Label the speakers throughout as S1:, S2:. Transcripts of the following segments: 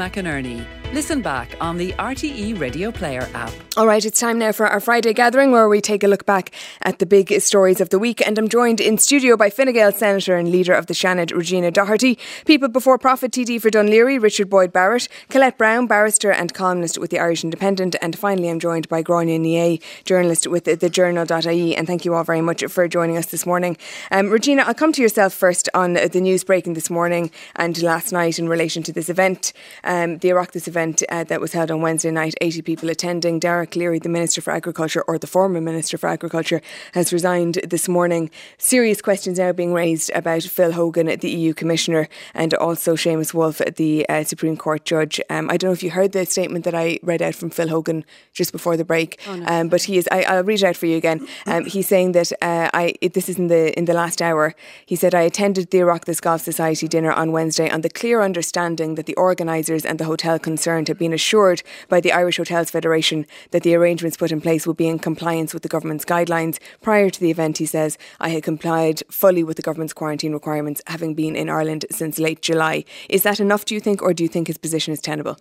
S1: McInerney. Listen back on the RTE Radio Player app.
S2: All right, it's time now for our Friday gathering where we take a look back at the big stories of the week. And I'm joined in studio by Fine Senator and leader of the Seanad, Regina Doherty, People Before Profit TD for Laoghaire, Richard Boyd Barrett, Colette Browne, barrister and columnist with the Irish Independent. And finally, I'm joined by Ní Aodh, journalist with the Journal.ie. And thank you all very much for joining us this morning. Um, Regina, I'll come to yourself first on the news breaking this morning and last night in relation to this event um, the Oireachtas event uh, that was held on Wednesday night, 80 people attending. Dara Calleary, the Minister for Agriculture, or the former Minister for Agriculture, has resigned this morning. Serious questions now being raised about Phil Hogan, the EU Commissioner, and also Seamus Woulfe, the uh, Supreme Court Judge. Um, I don't know if you heard the statement that I read out from Phil Hogan just before the break, oh, no. um, but he is. I, will read it out for you again. Um, he's saying that uh, I. This is in the in the last hour. He said I attended the Oireachtas Golf Society dinner on Wednesday on the clear understanding that the organisers and the hotel hotel concerned had been assured by the Irish Hotels Federation that the arrangements put in place would be in compliance with the government's guidelines. Prior to the event, he says, I had complied fully with the government's quarantine requirements, having been in Ireland since late July. Is that enough, do you think, or do you think his position is tenable?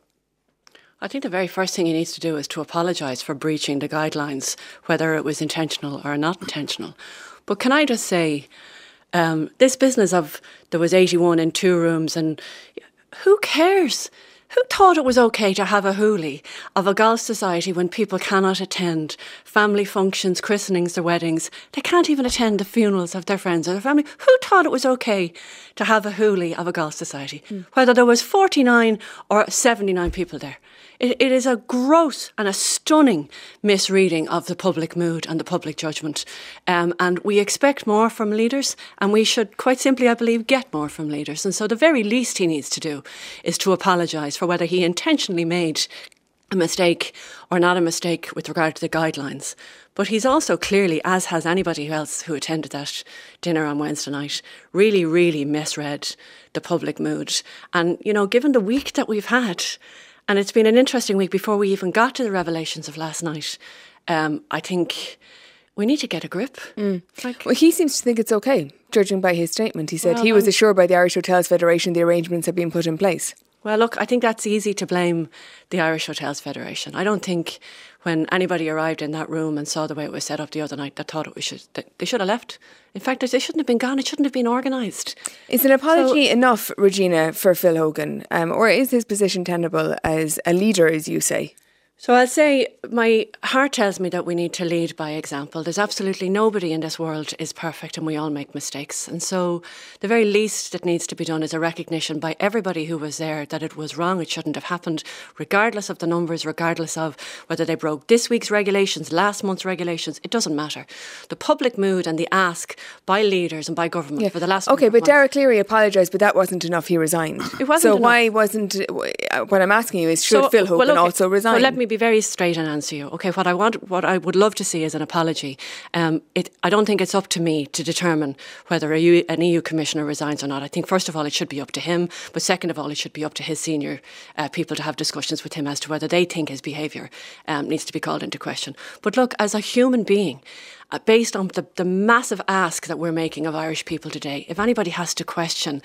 S3: I think the very first thing he needs to do is to apologise for breaching the guidelines, whether it was intentional or not intentional. But can I just say, um, this business of there was 81 in two rooms and who cares? Who thought it was okay to have a hoolie of a golf society when people cannot attend family functions, christenings, or weddings? They can't even attend the funerals of their friends or their family. Who thought it was okay to have a hoolie of a golf society? Mm. Whether there was 49 or 79 people there. It, it is a gross and a stunning misreading of the public mood and the public judgment. Um, and we expect more from leaders, and we should quite simply, I believe, get more from leaders. And so the very least he needs to do is to apologise for whether he intentionally made a mistake or not a mistake with regard to the guidelines. But he's also clearly, as has anybody else who attended that dinner on Wednesday night, really, really misread the public mood. And, you know, given the week that we've had, and it's been an interesting week before we even got to the revelations of last night. Um, I think we need to get a grip.
S2: Mm. Like, well, he seems to think it's okay, judging by his statement. He said well, he was assured by the Irish Hotels Federation the arrangements had been put in place.
S3: Well, look, I think that's easy to blame the Irish Hotels Federation. I don't think when anybody arrived in that room and saw the way it was set up the other night, that thought it should, they should have left. In fact, they shouldn't have been gone. It shouldn't have been organised.
S2: Is an apology so, enough, Regina, for Phil Hogan, um, or is his position tenable as a leader, as you say?
S3: So I'll say my heart tells me that we need to lead by example. There's absolutely nobody in this world is perfect and we all make mistakes. And so the very least that needs to be done is a recognition by everybody who was there that it was wrong, it shouldn't have happened, regardless of the numbers, regardless of whether they broke this week's regulations, last month's regulations, it doesn't matter. The public mood and the ask by leaders and by government yeah. for the last
S2: Okay, but Dara Calleary apologised, but that wasn't enough. He resigned.
S3: It wasn't
S2: So
S3: enough.
S2: why wasn't what I'm asking you is should so, Phil Hogan well, okay, also resign?
S3: Well, let me be very straight and answer you. Okay, what I want, what I would love to see is an apology. Um, it, I don't think it's up to me to determine whether an EU commissioner resigns or not. I think first of all it should be up to him, but second of all it should be up to his senior uh, people to have discussions with him as to whether they think his behaviour um, needs to be called into question. But look, as a human being, based on the, the massive ask that we're making of Irish people today, if anybody has to question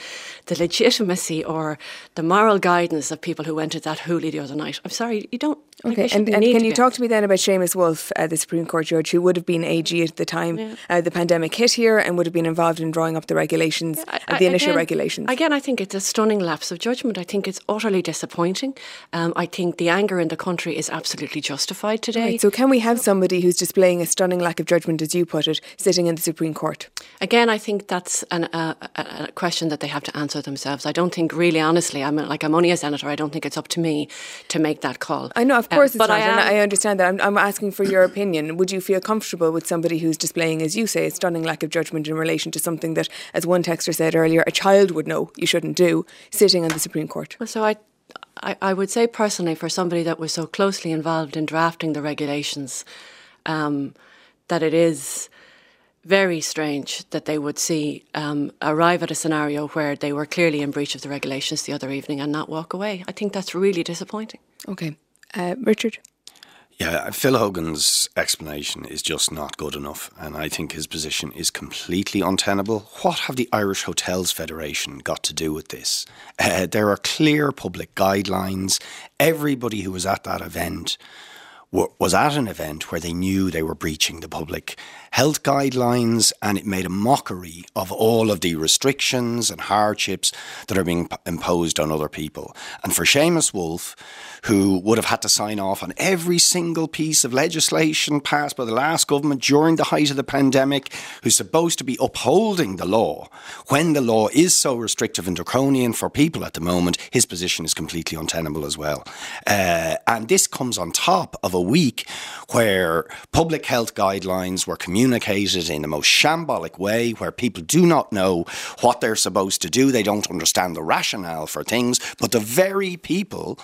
S3: the legitimacy or the moral guidance of people who went to that hoolie the other night, I'm sorry, you don't.
S2: Okay, and, and can you talk to me then about Seamus Woulfe, uh, the Supreme Court judge, who would have been AG at the time yeah. uh, the pandemic hit here and would have been involved in drawing up the regulations, I, I, the initial
S3: again,
S2: regulations?
S3: Again, I think it's a stunning lapse of judgment. I think it's utterly disappointing. Um, I think the anger in the country is absolutely justified today.
S2: Right, so, can we have somebody who's displaying a stunning lack of judgment, as you put it, sitting in the Supreme Court?
S3: Again, I think that's an, uh, a, question that they have to answer themselves. I don't think, really, honestly, I'm like I'm only a senator. I don't think it's up to me to make that call.
S2: I know, of course, um, but I am, I understand that. I'm, I'm asking for your opinion. Would you feel comfortable with somebody who's displaying, as you say, a stunning lack of judgment in relation to something that, as one texter said earlier, a child would know you shouldn't do, sitting on the Supreme Court?
S3: Well, so I I, I, would say personally, for somebody that was so closely involved in drafting the regulations, um, that it is very strange that they would see um, arrive at a scenario where they were clearly in breach of the regulations the other evening and not walk away. I think that's really disappointing.
S2: Okay, uh, Richard.
S4: Yeah, Phil Hogan's explanation is just not good enough, and I think his position is completely untenable. What have the Irish Hotels Federation got to do with this? Uh, there are clear public guidelines. Everybody who was at that event was at an event where they knew they were breaching the public health guidelines and it made a mockery of all of the restrictions and hardships that are being imposed on other people. And for Seamus Woulfe, who would have had to sign off on every single piece of legislation passed by the last government during the height of the pandemic, who's supposed to be upholding the law, when the law is so restrictive and draconian for people at the moment, his position is completely untenable as well. Uh, and this comes on top of a week where public health guidelines were communicated in the most shambolic way, where people do not know what they're supposed to do, they don't understand the rationale for things, but the very people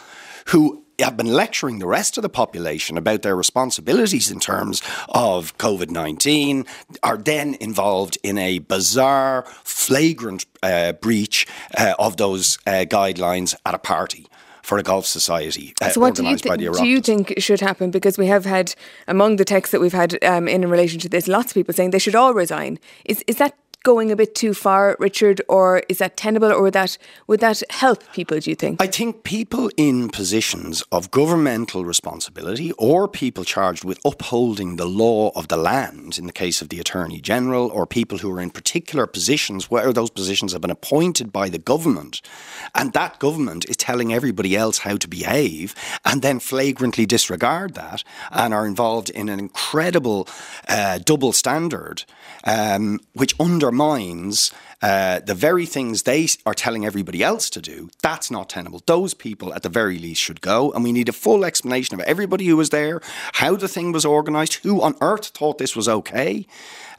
S4: who have been lecturing the rest of the population about their responsibilities in terms of COVID 19 are then involved in a bizarre, flagrant uh, breach uh, of those uh, guidelines at a party for a golf society. Uh,
S2: so, what do you, th- do you think should happen? Because we have had, among the texts that we've had um, in relation to this, lots of people saying they should all resign. Is is that going a bit too far, Richard, or is that tenable, or would that would that help people? Do you think?
S4: I think people in positions of governmental responsibility, or people charged with upholding the law of the land, in the case of the Attorney General, or people who are in particular positions where those positions have been appointed by the government, and that government is telling everybody else how to behave, and then flagrantly disregard that, and are involved in an incredible uh, double standard, um, which undermines undermines uh, the very things they are telling everybody else to do, that's not tenable. Those people, at the very least, should go. And we need a full explanation of everybody who was there, how the thing was organised, who on earth thought this was okay.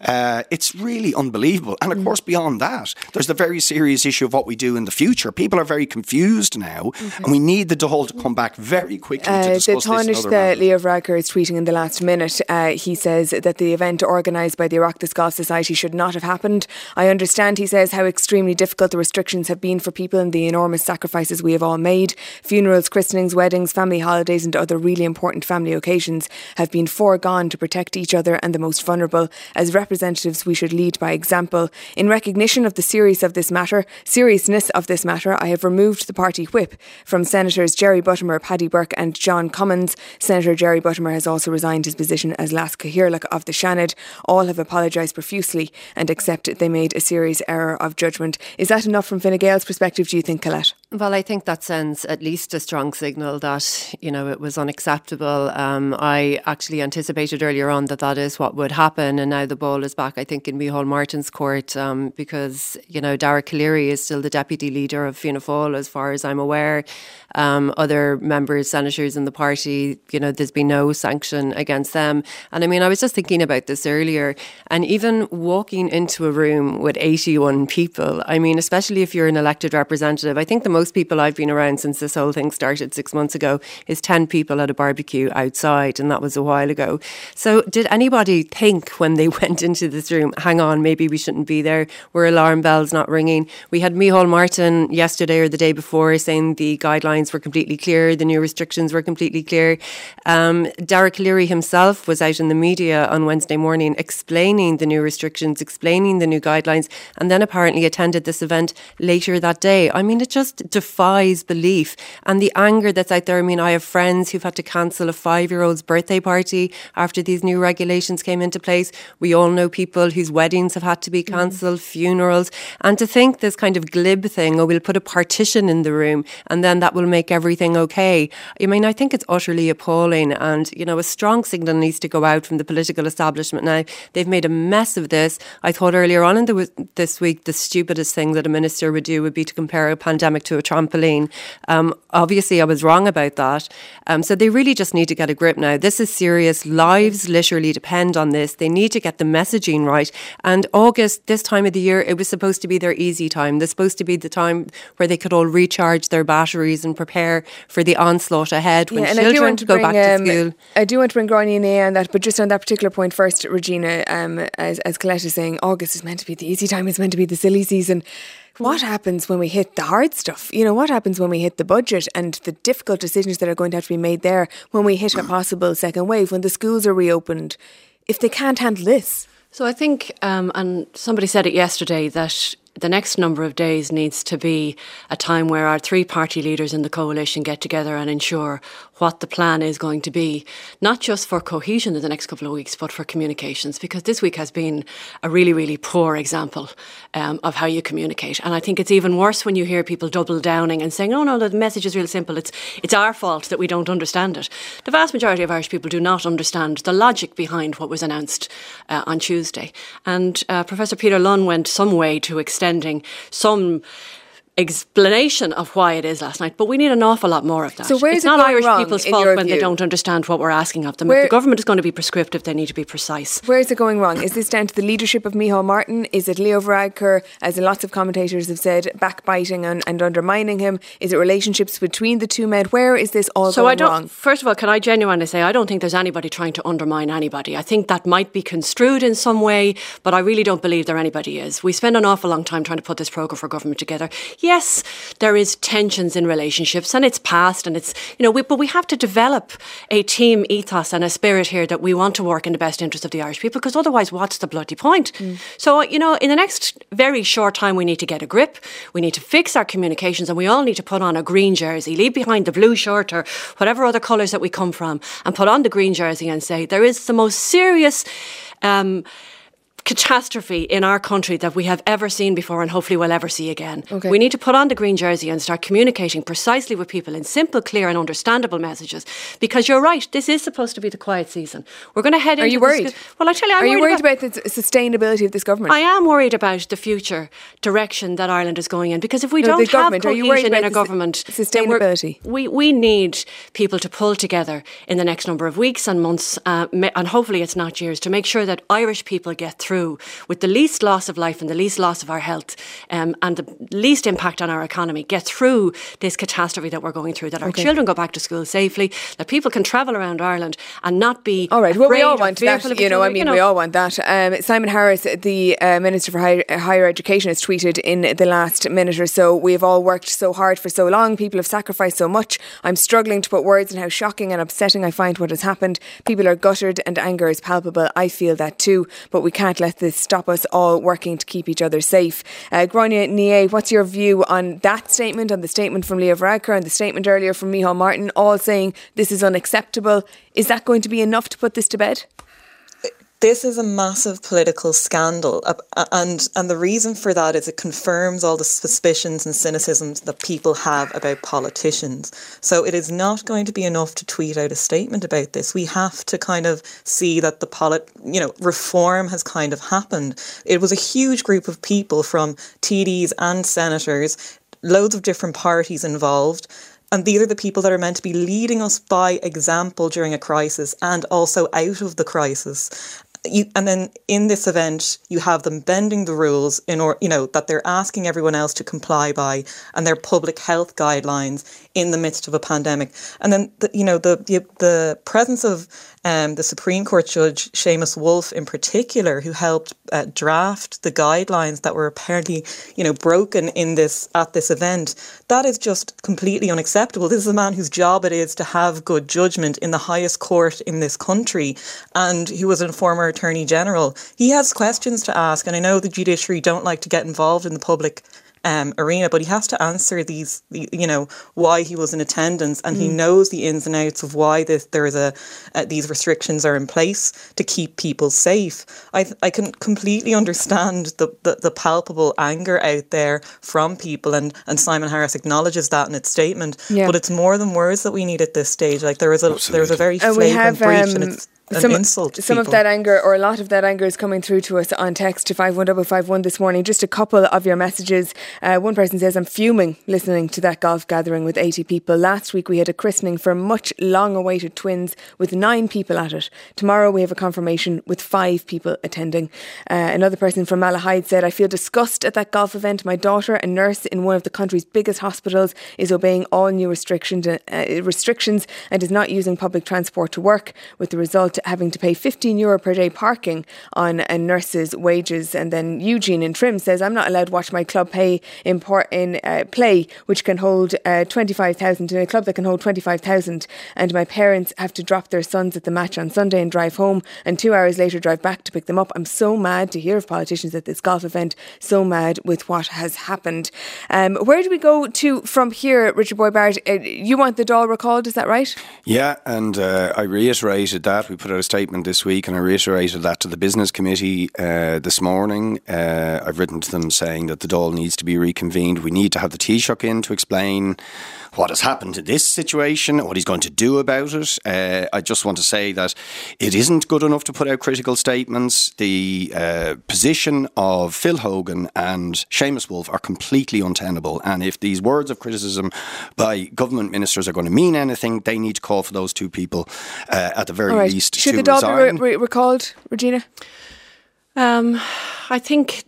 S4: Uh, it's really unbelievable. And of mm. course, beyond that, there's the very serious issue of what we do in the future. People are very confused now, okay. and we need the Dáil to come back very quickly uh, to discuss
S2: the
S4: this.
S2: that Leo Varadkar is tweeting in the last minute. Uh, he says that the event organised by the Oireachtas Golf Society should not have happened. I understand, he says, how extremely difficult the restrictions have been for people and the enormous sacrifices we have all made. Funerals, christenings, weddings, family holidays, and other really important family occasions have been foregone to protect each other and the most vulnerable. As representatives we should lead by example. In recognition of the serious of this matter, seriousness of this matter, I have removed the party whip from Senators Jerry Buttimer, Paddy Burke, and John Cummins. Senator Jerry Buttimer has also resigned his position as Leas Cathaoirleach of the Seanad. All have apologised profusely and accept they made a serious error of judgment. Is that enough from Fine Gael's perspective, do you think, Colette?
S5: Well, I think that sends at least a strong signal that, you know, it was unacceptable. Um, I actually anticipated earlier on that that is what would happen, and now the ball is back, I think, in Micheál Martin's court um, because, you know, Dara Calleary is still the deputy leader of Fianna Fáil, as far as I'm aware. Um, other members, senators in the party, you know, there's been no sanction against them. And I mean, I was just thinking about this earlier, and even walking into a room with 81 people, I mean, especially if you're an elected representative, I think the most people I've been around since this whole thing started six months ago is 10 people at a barbecue outside, and that was a while ago. So, did anybody think when they went into this room, hang on, maybe we shouldn't be there? Were alarm bells not ringing? We had Micheál Martin yesterday or the day before saying the guidelines were completely clear, the new restrictions were completely clear. Um, Dara Calleary himself was out in the media on Wednesday morning explaining the new restrictions, explaining the new guidelines, and then apparently attended this event later that day. I mean, it just defies belief. And the anger that's out there, I mean, I have friends who've had to cancel a five year old's birthday party after these new regulations came into place. We all know people whose weddings have had to be cancelled, mm. funerals. And to think this kind of glib thing, oh, we'll put a partition in the room and then that will make everything okay. I mean, I think it's utterly appalling. And, you know, a strong signal needs to go out from the political establishment now. They've made a mess of this. I thought earlier on in the, this week, the stupidest thing that a minister would do would be to compare a pandemic to a trampoline. Um, obviously, I was wrong about that. Um, so they really just need to get a grip now. This is serious. Lives literally depend on this. They need to get the messaging right. And August, this time of the year, it was supposed to be their easy time. There's supposed to be the time where they could all recharge their batteries and prepare for the onslaught ahead when yeah, children go bring, back to um, school.
S2: I do want to bring Gráinne in on that, but just on that particular point first, Regina, um, as, as Colette is saying, August is meant to be the easy time, it's meant to be the silly season what happens when we hit the hard stuff? You know, what happens when we hit the budget and the difficult decisions that are going to have to be made there when we hit a possible second wave, when the schools are reopened, if they can't handle this?
S3: So I think, um, and somebody said it yesterday, that the next number of days needs to be a time where our three party leaders in the coalition get together and ensure what the plan is going to be, not just for cohesion in the next couple of weeks, but for communications, because this week has been a really, really poor example um, of how you communicate. And I think it's even worse when you hear people double downing and saying, oh no, the message is real simple. It's, it's our fault that we don't understand it. The vast majority of Irish people do not understand the logic behind what was announced uh, on Tuesday. And uh, Professor Peter Lunn went some way to extending some explanation of why it is last night, but we need an awful lot more of that.
S2: So where
S3: it's
S2: is it
S3: not Irish people's fault when
S2: view?
S3: they don't understand what we're asking of them.
S2: Where-
S3: if the government is going to be prescriptive, they need to be precise.
S2: Where is it going wrong? Is this down to the leadership of Micheál Martin? Is it Leo Varadkar, as lots of commentators have said, backbiting and, and undermining him? Is it relationships between the two men? Where is this all
S3: So
S2: going
S3: I don't.
S2: wrong?
S3: First of all, can I genuinely say I don't think there's anybody trying to undermine anybody. I think that might be construed in some way, but I really don't believe there anybody is. We spend an awful long time trying to put this program for government together. Yes, there is tensions in relationships, and it's past, and it's you know, we, but we have to develop a team ethos and a spirit here that we want to work in the best interest of the Irish people. Because otherwise, what's the bloody point? So you know, in the next very short time, we need to get a grip. We need to fix our communications, and we all need to put on a green jersey, leave behind the blue shirt or whatever other colours that we come from, and put on the green jersey and say there is the most serious. Um, catastrophe in our country that we have ever seen before and hopefully will ever see again.
S2: Okay.
S3: We need to put on the green jersey and start communicating precisely with people in simple, clear and understandable messages because you're right, this is supposed to be the quiet season. We're going to head
S2: Are
S3: into
S2: you worried?
S3: sc- well, I tell you, I'm
S2: Are you worried
S3: about
S2: about the sustainability of this government?
S3: I am worried about the future direction that Ireland is going in because if we
S2: No,
S3: don't have
S2: government, are you worried
S3: cohesion in a government,
S2: sustainability?
S3: we we need people to pull together in the next number of weeks and months, uh, and hopefully it's not years, to make sure that Irish people get through with the least loss of life and the least loss of our health um, and the least impact on our economy. Get through this catastrophe that we're going through. That our children go back to school safely. That people can travel around Ireland and not be
S2: All right. Well, we all want that. You know, I mean, we all want that. Um, Simon Harris, the uh, Minister for Higher, Higher Education, has tweeted in the last minute or so We've all worked so hard for so long. People have sacrificed so much. I'm struggling to put words on how shocking and upsetting I find what has happened. People are gutted and anger is palpable. I feel that too. But we can't let this stop us all working to keep each other safe. Uh, Gráinne Ní, what's your view on that statement, on the statement from Leo Varadkar and the statement earlier from Micheál Martin, all saying this is unacceptable? Is that going to be enough to put this to bed?
S6: This is a massive political scandal uh, uh, and and the reason for that is it confirms all the suspicions and cynicisms that people have about politicians. So it is not going to be enough to tweet out a statement about this. We have to kind of see that the polit you know reform has kind of happened. It was a huge group of people from TDs and senators loads of different parties involved and these are the people that are meant to be leading us by example during a crisis and also out of the crisis. You, and then in this event, you have them bending the rules in or you know that they're asking everyone else to comply by, and their public health guidelines in the midst of a pandemic. And then the, you know the the, the presence of um, the Supreme Court Judge Seamus Woulfe in particular, who helped uh, draft the guidelines that were apparently you know broken in this at this event. That is just completely unacceptable. This is a man whose job it is to have good judgment in the highest court in this country, and who was a former Attorney General. He has questions to ask, and I know the judiciary don't like to get involved in the public um, arena, but he has to answer these, you know, why he was in attendance, and he knows the ins and outs of why this there is a uh, these restrictions are in place to keep people safe. I I can completely understand the, the, the palpable anger out there from people, and and Simon Harris acknowledges that in its statement.
S2: Yeah.
S6: But it's more than words that we need at this stage. Like there is a there is a very
S2: we
S6: flagrant
S2: have
S6: breach, and
S2: um,
S6: it's an
S2: some,
S6: insult.
S2: Some of that anger, or a lot of that anger, is coming through to us on text to 51551 this morning. Just a couple of your messages. Uh, one person says, I'm fuming listening to that golf gathering with 80 people. Last week we had a christening for much long awaited twins with nine people at it. Tomorrow we have a confirmation with five people attending. Uh, another person from Malahide said, I feel disgust at that golf event. My daughter, a nurse in one of the country's biggest hospitals, is obeying all new restrictions, uh, restrictions and is not using public transport to work, with the result having to pay 15 euro per day parking on a nurse's wages. And then Eugene in Trim says, I'm not allowed to watch my club pay in, in uh, play, which can hold uh, 25,000 in a club that can hold 25,000. And my parents have to drop their sons at the match on Sunday and drive home, and two hours later drive back to pick them up. I'm so mad to hear of politicians at this golf event, so mad with what has happened. Um, where do we go to from here, Richard Boyd Barrett? Uh, you want the Dáil recalled, is that right?
S4: Yeah, and uh, I reiterated that. We put out a statement this week, and I reiterated that to the business committee uh, this morning. Uh, I've written to them saying that the Dáil needs to be reconvened. We need to have the Taoiseach in to explain what has happened to this situation, what he's going to do about it. Uh, I just want to say that it isn't good enough to put out critical statements. The uh, position of Phil Hogan and Seamus Woulfe are completely untenable. And if these words of criticism by government ministers are going to mean anything, they need to call for those two people uh, at the very right. least.
S2: Should
S4: the
S2: Dáil be re- recalled, Regina?
S3: Um, I think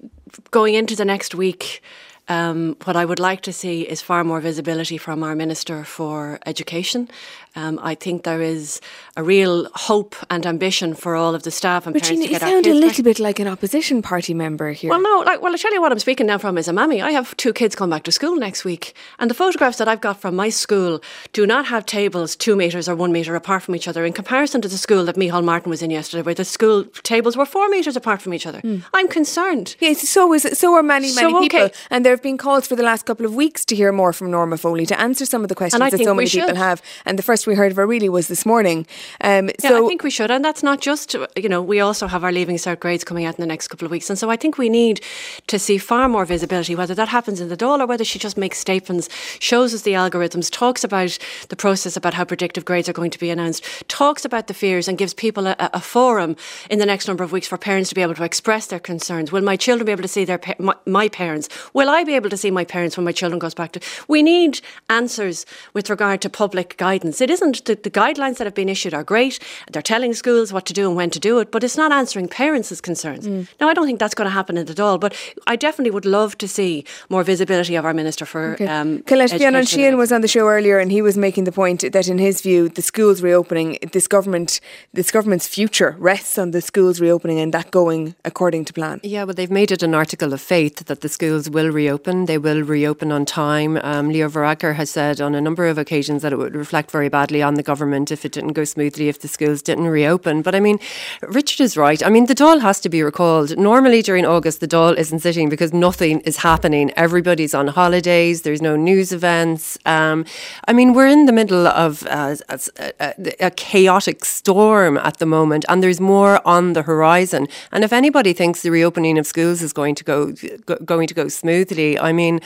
S3: going into the next week, um, what I would like to see is far more visibility from our Minister for Education. Um, I think there is a real hope and ambition for all of the staff and
S2: but
S3: parents to
S2: you sound a little bit like an opposition party member here.
S3: Well, no, like, well, I tell you what I'm speaking now from is a mammy. I have two kids going back to school next week, and the photographs that I've got from my school do not have tables two metres or one metre apart from each other in comparison to the school that Micheál Martin was in yesterday, where the school tables were four metres apart from each other. Mm. I'm concerned.
S2: Yes, so is so are many, many so, okay. people, and there have been calls for the last couple of weeks to hear more from Norma Foley to answer some of the questions that so many people have. And the first we heard of her really was this morning.
S3: Um, yeah, so I think we should, and that's not just you know we also have our leaving cert grades coming out in the next couple of weeks, and so I think we need to see far more visibility, whether that happens in the Dáil or whether she just makes statements, shows us the algorithms, talks about the process about how predictive grades are going to be announced, talks about the fears, and gives people a, a forum in the next number of weeks for parents to be able to express their concerns. Will my children be able to see their my, my parents? Will I be able to see my parents when my children goes back to? We need answers with regard to public guidance. It isn't the, the guidelines that have been issued are great. They're telling schools what to do and when to do it, but it's not answering parents' concerns. Mm. Now, I don't think that's going to happen at all, but I definitely would love to see more visibility of our Minister for okay. um,
S2: Kelesh Sheehan was on the show earlier and he was making the point that in his view, the schools reopening, this government, this government's future rests on the schools reopening and that going according to plan.
S5: Yeah, well, they've made it an article of faith that the schools will reopen. They will reopen on time. Um, Leo Varadkar has said on a number of occasions that it would reflect very badly on the government if it didn't go smoothly, if the schools didn't reopen. But I mean, Richard is right. I mean, the Dáil has to be recalled. Normally during August, the Dáil isn't sitting because nothing is happening. Everybody's on holidays. There's no news events. Um, I mean, we're in the middle of uh, a, a, a chaotic storm at the moment, and there's more on the horizon. And if anybody thinks the reopening of schools is going to go, go going to go smoothly, I mean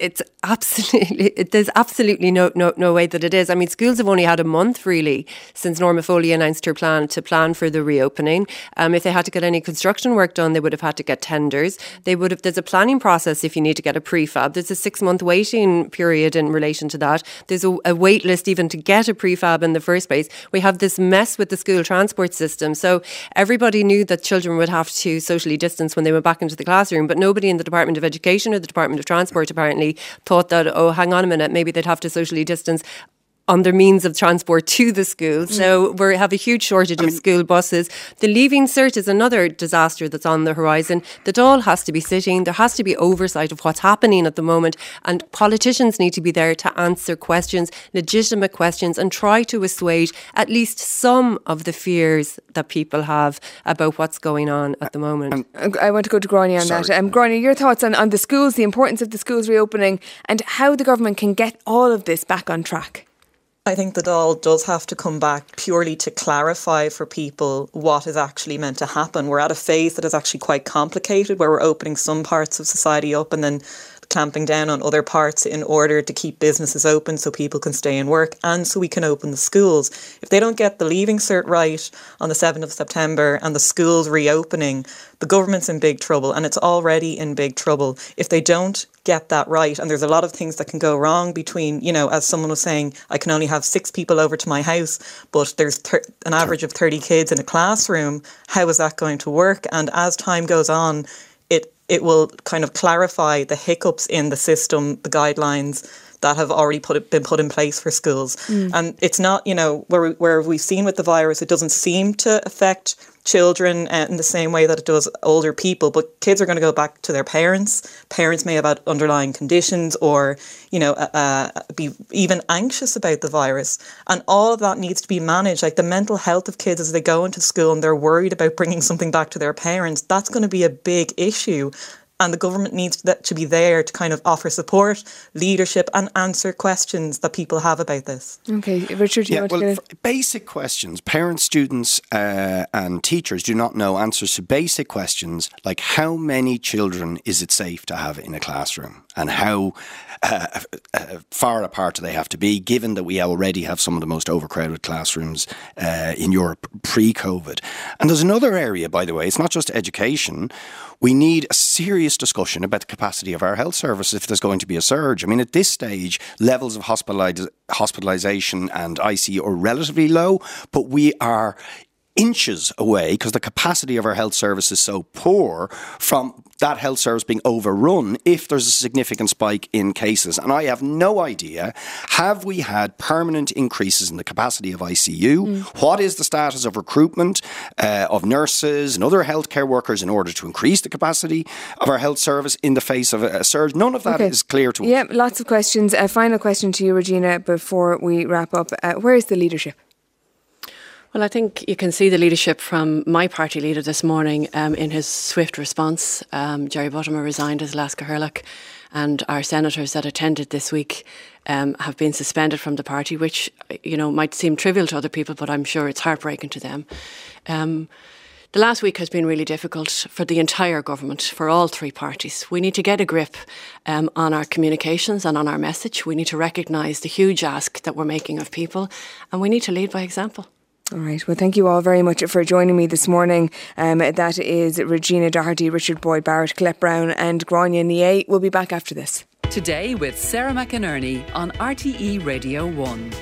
S5: it's absolutely there's absolutely no, no no way that it is. I mean, schools have only had a month really since Norma Foley announced her plan to plan for the reopening. Um, if they had to get any construction work done, they would have had to get tenders. They would have. There's a planning process if you need to get a prefab. There's a six month waiting period in relation to that. There's a, a wait list even to get a prefab in the first place. We have this mess with the school transport system. So everybody knew that children would have to socially distance when they went back into the classroom, but nobody in the Department of Education or the Department of Transport apparently thought that, oh, hang on a minute, maybe they'd have to socially distance on their means of transport to the school. Mm. So we have a huge shortage I of school buses. The leaving cert is another disaster that's on the horizon. The Dáil has to be sitting. There has to be oversight of what's happening at the moment, and politicians need to be there to answer questions, legitimate questions, and try to assuage at least some of the fears that people have about what's going on at the moment.
S2: Um, I want to go to Gráinne on sorry. that. Um, Gráinne, your thoughts on, on the schools, the importance of the schools reopening, and how the government can get all of this back on track?
S6: I think the Dáil does have to come back purely to clarify for people what is actually meant to happen. We're at a phase that is actually quite complicated where we're opening some parts of society up and then clamping down on other parts in order to keep businesses open so people can stay in work and so we can open the schools. If they don't get the leaving cert right on the 7th of September and the schools reopening, the government's in big trouble and it's already in big trouble. If they don't get that right, and there's a lot of things that can go wrong between, you know, as someone was saying, I can only have six people over to my house, but there's an average of 30 kids in a classroom. How is that going to work? And as time goes on, it will kind of clarify the hiccups in the system, the guidelines, that have already put been put in place for schools. Mm. And it's not, you know, where where we've seen with the virus, it doesn't seem to affect children in the same way that it does older people but kids are going to go back to their parents. Parents may have had underlying conditions or you know uh, uh, be even anxious about the virus and all of that needs to be managed. Like the mental health of kids as they go into school and they're worried about bringing something back to their parents that's going to be a big issue and the government needs to be there to kind of offer support, leadership, and answer questions that people have about this.
S2: Okay, Richard, yeah, well,
S4: basic questions. Parents, students, uh, and teachers do not know answers to basic questions like how many children is it safe to have in a classroom, and how uh, uh, far apart do they have to be, given that we already have some of the most overcrowded classrooms uh, in Europe pre-COVID. And there's another area, by the way. It's not just education we need a serious discussion about the capacity of our health service if there's going to be a surge. I mean, at this stage, levels of hospitalisation and ICU are relatively low, but we are inches away because the capacity of our health service is so poor from that health service being overrun if there's a significant spike in cases. And I have no idea have we had permanent increases in the capacity of ICU? Mm. What is the status of recruitment uh, of nurses and other healthcare workers in order to increase the capacity of our health service in the face of a, surge? None of that okay. is clear to
S2: us. Yeah, lots of questions. A final question to you, Regina, before we wrap up. Uh, where is the leadership?
S3: Well, I think you can see the leadership from my party leader this morning um, in his swift response. Um, Jerry Buttimer resigned as Leas Cathaoirleach, and our senators that attended this week um, have been suspended from the party, which you know might seem trivial to other people, but I'm sure it's heartbreaking to them. Um, the last week has been really difficult for the entire government, for all three parties. We need to get a grip um, on our communications and on our message. We need to recognise the huge ask that we're making of people, and we need to lead by example.
S2: All right. Well, thank you all very much for joining me this morning. Um, that is Regina Doherty, Richard Boyd Barrett, Colette Browne, and Gráinne Ní. We'll be back after this.
S1: Today with Sarah McInerney on RTE Radio 1.